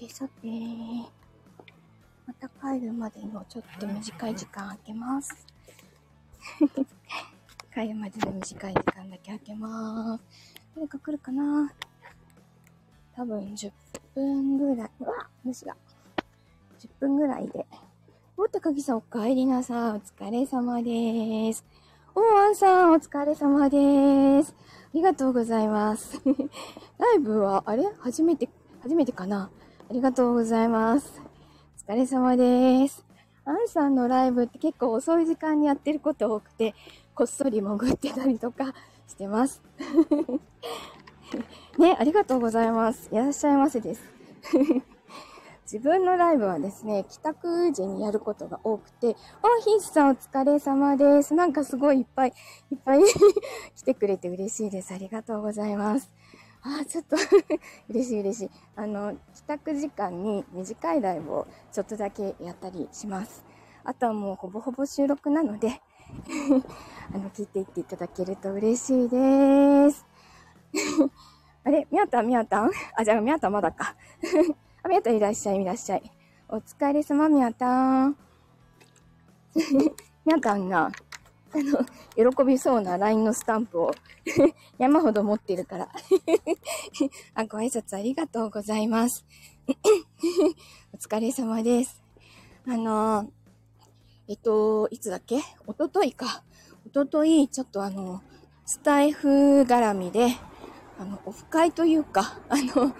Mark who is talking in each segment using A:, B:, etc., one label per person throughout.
A: てさて、また帰るまでのちょっと短い時間空けます。帰るまでの短い時間だけ空けます。誰か来るかな？多分10分ぐらい。うわ虫が。10分ぐらいで。お、高木さんお帰りなさい。お疲れ様です。おー、アンさんお疲れ様です。ありがとうございます。ライブは、あれ？初めて、初めてかな？ありがとうございます。お疲れ様です。アンさんのライブって結構遅い時間にやってること多くて、こっそり潜ってたりとか してます。ね、ありがとうございます。いらっしゃいませです。自分のライブはですね、帰宅時にやることが多くて、お、ヒースさんお疲れ様です。なんかすごいいっぱい、いっぱい来てくれて嬉しいです。ありがとうございます。あー、ちょっと 嬉しい嬉しい。あの、帰宅時間に短いライブをちょっとだけやったりします。あとはもうほぼほぼ収録なので、あの、聞いていっていただけると嬉しいです。あれ？みやたん？みやたん？あ、じゃあみやたんまだか。あ、みやたんいらっしゃいいらっしゃい。お疲れ様みやたん。みやたんが、あの、喜びそうな LINE のスタンプを 山ほど持ってるから。あ、ご挨拶ありがとうございます。お疲れ様です。あの、えっと、いつだっけ？おとといか。おととい、ちょっとあの、スタイフ絡みで、あの、オフ会というか、あの、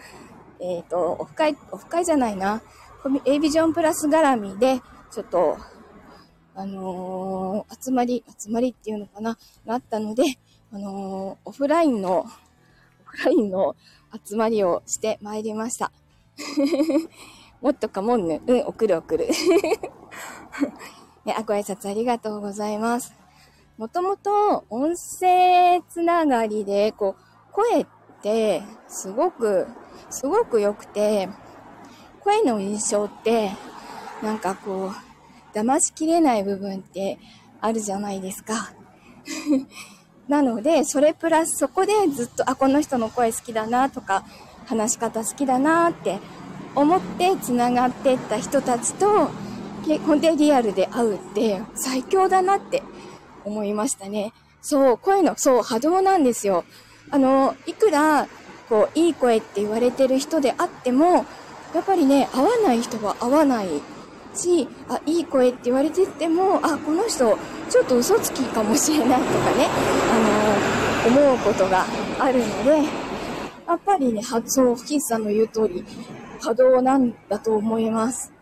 A: えっ、と、オフ会、オフ会じゃないな。コミ A ビジョンプラス絡みで、ちょっと、あのー集まり、集まりっていうのかな、があったので、あのーオフラインの、オフラインの集まりをしてまいりました。もっとかもんぬ。うん、送る送る。ね、あ、ご挨拶ありがとうございます。もともと音声つながりで、こう、声ってすごく、すごく良くて、声の印象って、なんかこう、騙しきれない部分ってあるじゃないですか。なので、それプラスそこでずっと、あ、この人の声好きだなとか、話し方好きだなって思って繋がってった人たちと、けほんでリアルで会うって最強だなって思いましたね。そう、声の、そう、波動なんですよ。あの、いくら、こう、いい声って言われてる人であっても、やっぱりね、合わない人は合わないし、あ、いい声って言われてても、あ、この人、ちょっと嘘つきかもしれないとかね、あの、思うことがあるので、やっぱりね、はそう、キースさんの言う通り、波動なんだと思います。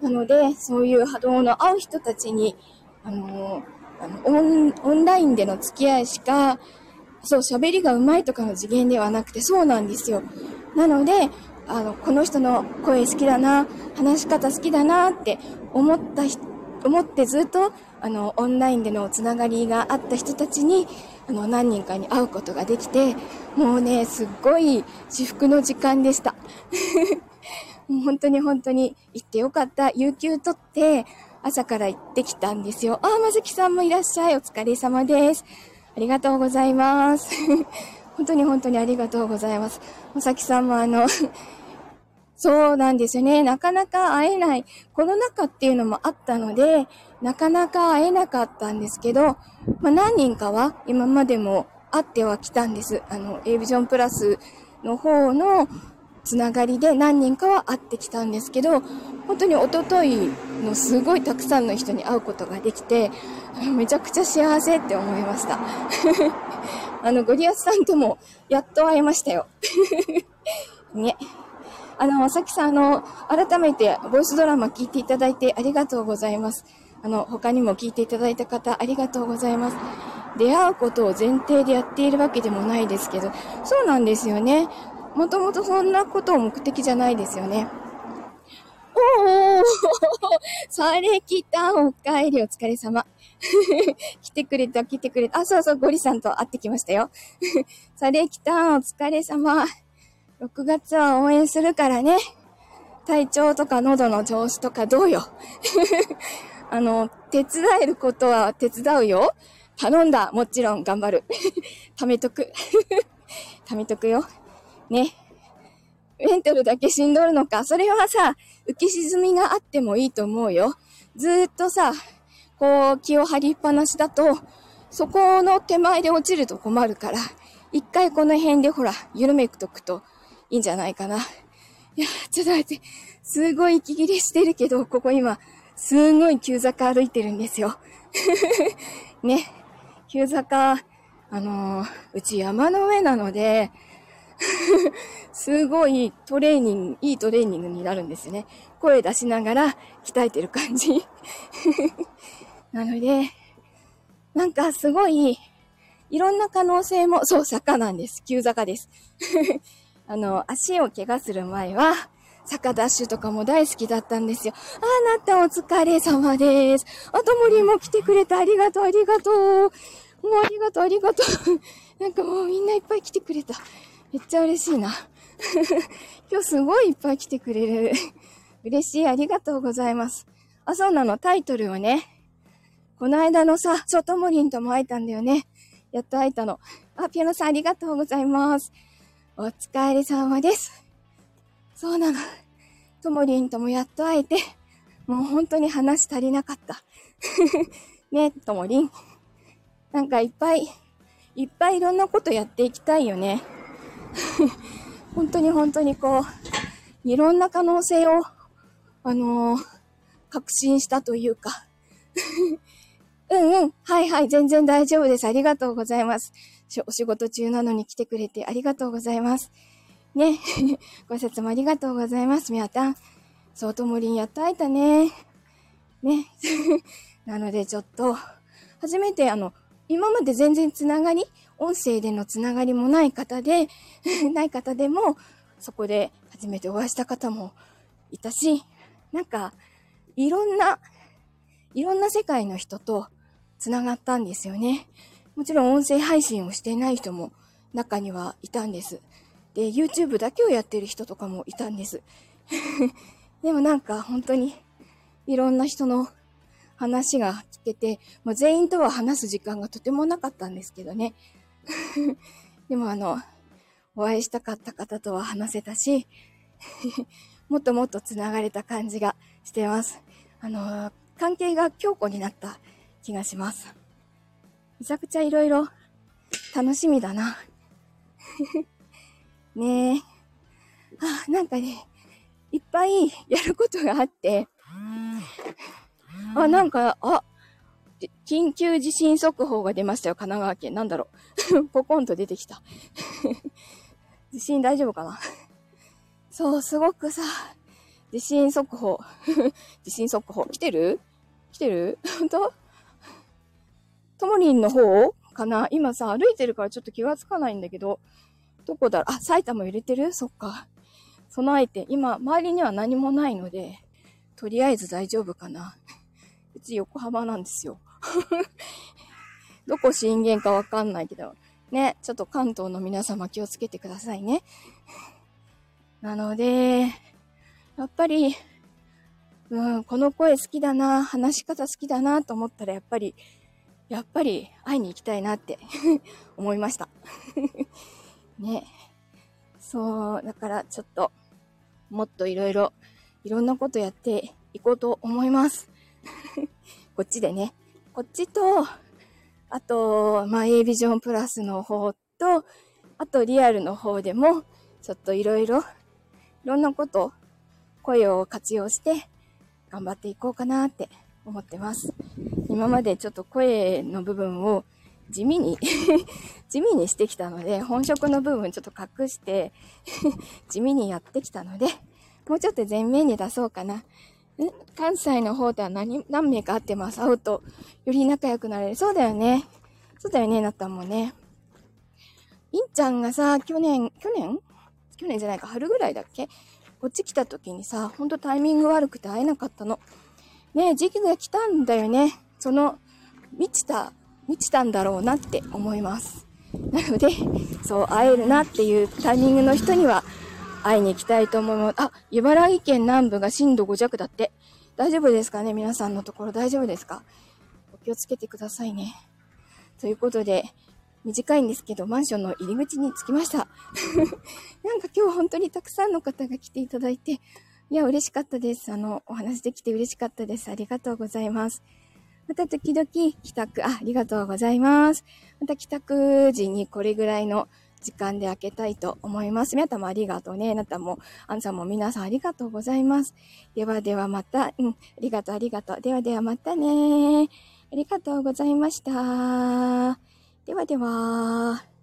A: なので、そういう波動の合う人たちに、あの、あのオンオンラインでの付き合いしか、そう、喋りが上手いとかの次元ではなくて、そうなんですよ。なので、あの、この人の声好きだな、話し方好きだなって思った人、思ってずっと、あの、オンラインでのつながりがあった人たちに、あの、何人かに会うことができて、もうね、すっごい至福の時間でした。もう本当に本当に行ってよかった。有給取って、朝から行ってきたんですよ。あ、まずきさんもいらっしゃい。お疲れ様です。ありがとうございます。本当に本当にありがとうございます。まさきさんもあの、そうなんですよね。なかなか会えない。コロナ禍っていうのもあったので、なかなか会えなかったんですけど、まあ何人かは今までも会ってはきたんです。あの、A ビジョンプラスの方のつながりで何人かは会ってきたんですけど、本当に一昨日のすごいたくさんの人に会うことができて、めちゃくちゃ幸せって思いました。あの、ゴリアスさんともやっと会えましたよ。ね。あの、まさきさん、あの、改めて、ボイスドラマ聞いていただいてありがとうございます。あの、他にも聞いていただいた方、ありがとうございます。出会うことを前提でやっているわけでもないですけど、そうなんですよね。もともとそんなことを目的じゃないですよね。おー されきたお帰りお疲れ様。来てくれた、来てくれた。あ、そうそう、ゴリさんと会ってきましたよ。されきたお疲れ様。6月は応援するからね。体調とか喉の調子とかどうよ。あの、手伝えることは手伝うよ。頼んだ。もちろん頑張る。貯めとく。貯めとくよ。ね。メンタルだけしんどるのか。それはさ、浮き沈みがあってもいいと思うよ。ずっとさ、こう、気を張りっぱなしだと、そこの手前で落ちると困るから、一回この辺でほら、緩めくとくといいんじゃないかな。いや、ちょっと待って。すごい息切れしてるけど、ここ今、すんごい急坂歩いてるんですよ。ね。急坂、あのー、うち山の上なので、すごいトレーニング、いいトレーニングになるんですね。声出しながら鍛えてる感じ。なので、なんかすごい、いろんな可能性も、そう、坂なんです。急坂です。あの、足を怪我する前は、坂ダッシュとかも大好きだったんですよ。あなたお疲れ様です。あともりも来てくれてありがとう、ありがとう。もうありがとう、ありがとう。なんかもうみんないっぱい来てくれた。めっちゃ嬉しいな。今日すごいいっぱい来てくれる。嬉しい、ありがとうございます。あ、そうなの、タイトルはね、この間のさ、ソトモリンとも会えたんだよね。やっと会えたの。あ、ピアノさんありがとうございます。お疲れ様です。そうなの。ともりんともやっと会えて、もう本当に話足りなかった。ね、ともりん。なんかいっぱい、いっぱいいろんなことやっていきたいよね。本当に本当にこう、いろんな可能性を、あのー、確信したというか。うんうん。はいはい。全然大丈夫です。ありがとうございます。お仕事中なのに来てくれてありがとうございます。ね。ご説もありがとうございます。みやたん。そうともりんやっと会えたね。ね。なのでちょっと、初めてあの、今まで全然つながり、音声でのつながりもない方で、ない方でも、そこで初めてお会いした方もいたし、なんか、いろんな、いろんな世界の人とつながったんですよね。もちろん音声配信をしていない人も中にはいたんです。で、YouTube だけをやってる人とかもいたんです。でもなんか本当にいろんな人の話が聞けて、まあ、全員とは話す時間がとてもなかったんですけどね。でもあの、お会いしたかった方とは話せたし、もっともっと繋がれた感じがしてます。あの、関係が強固になった気がします。めちゃくちゃいろいろ楽しみだな。ねえ。あ、なんかね、いっぱいやることがあって、あ、なんか、あ、緊急地震速報が出ましたよ、神奈川県。なんだろう。ポコンと出てきた。地震大丈夫かな？そう、すごくさ、地震速報。地震速報。来てる？来てる？本当？ともりんの方かな？今さ、歩いてるからちょっと気がつかないんだけど、どこだろう？あ、埼玉揺れてる？そっか。備えて、今、周りには何もないので、とりあえず大丈夫かな。うち横浜なんですよ。どこ震源かわかんないけど、ね、ちょっと関東の皆様気をつけてくださいね。なので、やっぱり、うん、この声好きだな、話し方好きだなと思ったら、やっぱり、やっぱり会いに行きたいなって 思いました ね。そう、だからちょっと、もっといろいろ、いろんなことやっていこうと思います。こっちでね。こっちと、あと、まあ、A ビジョンプラスの方と、あとリアルの方でも、ちょっといろいろ、いろんなこと、声を活用して、頑張っていこうかなって思ってます。今までちょっと声の部分を地味に 地味にしてきたので、本職の部分ちょっと隠して 地味にやってきたので、もうちょっと前面に出そうかな。関西の方では何、何名か会ってます。会うと、より仲良くなれる。そうだよね。そうだよね、なったもんね。いんちゃんがさ、去年、去年？去年じゃないか、春ぐらいだっけ？こっち来た時にさ、ほんとタイミング悪くて会えなかったの。ねえ時期が来たんだよね。その、満ちた、満ちたんだろうなって思います。なので、そう、会えるなっていうタイミングの人には、会いに行きたいと思います。あ、茨城県南部が震度5弱だって。大丈夫ですかね？皆さんのところ大丈夫ですか？お気をつけてくださいね。ということで、短いんですけど、マンションの入り口に着きました。なんか今日本当にたくさんの方が来ていただいて、いや、嬉しかったです。あの、お話できて嬉しかったです。ありがとうございます。また時々帰宅、あ、ありがとうございます。また帰宅時にこれぐらいの時間で開けたいと思います。皆様ありがとうね。あなたも、あんさんも皆さんありがとうございます。ではではまた、うん、ありがとうありがとう。ではではまたね。ありがとうございました。ではでは。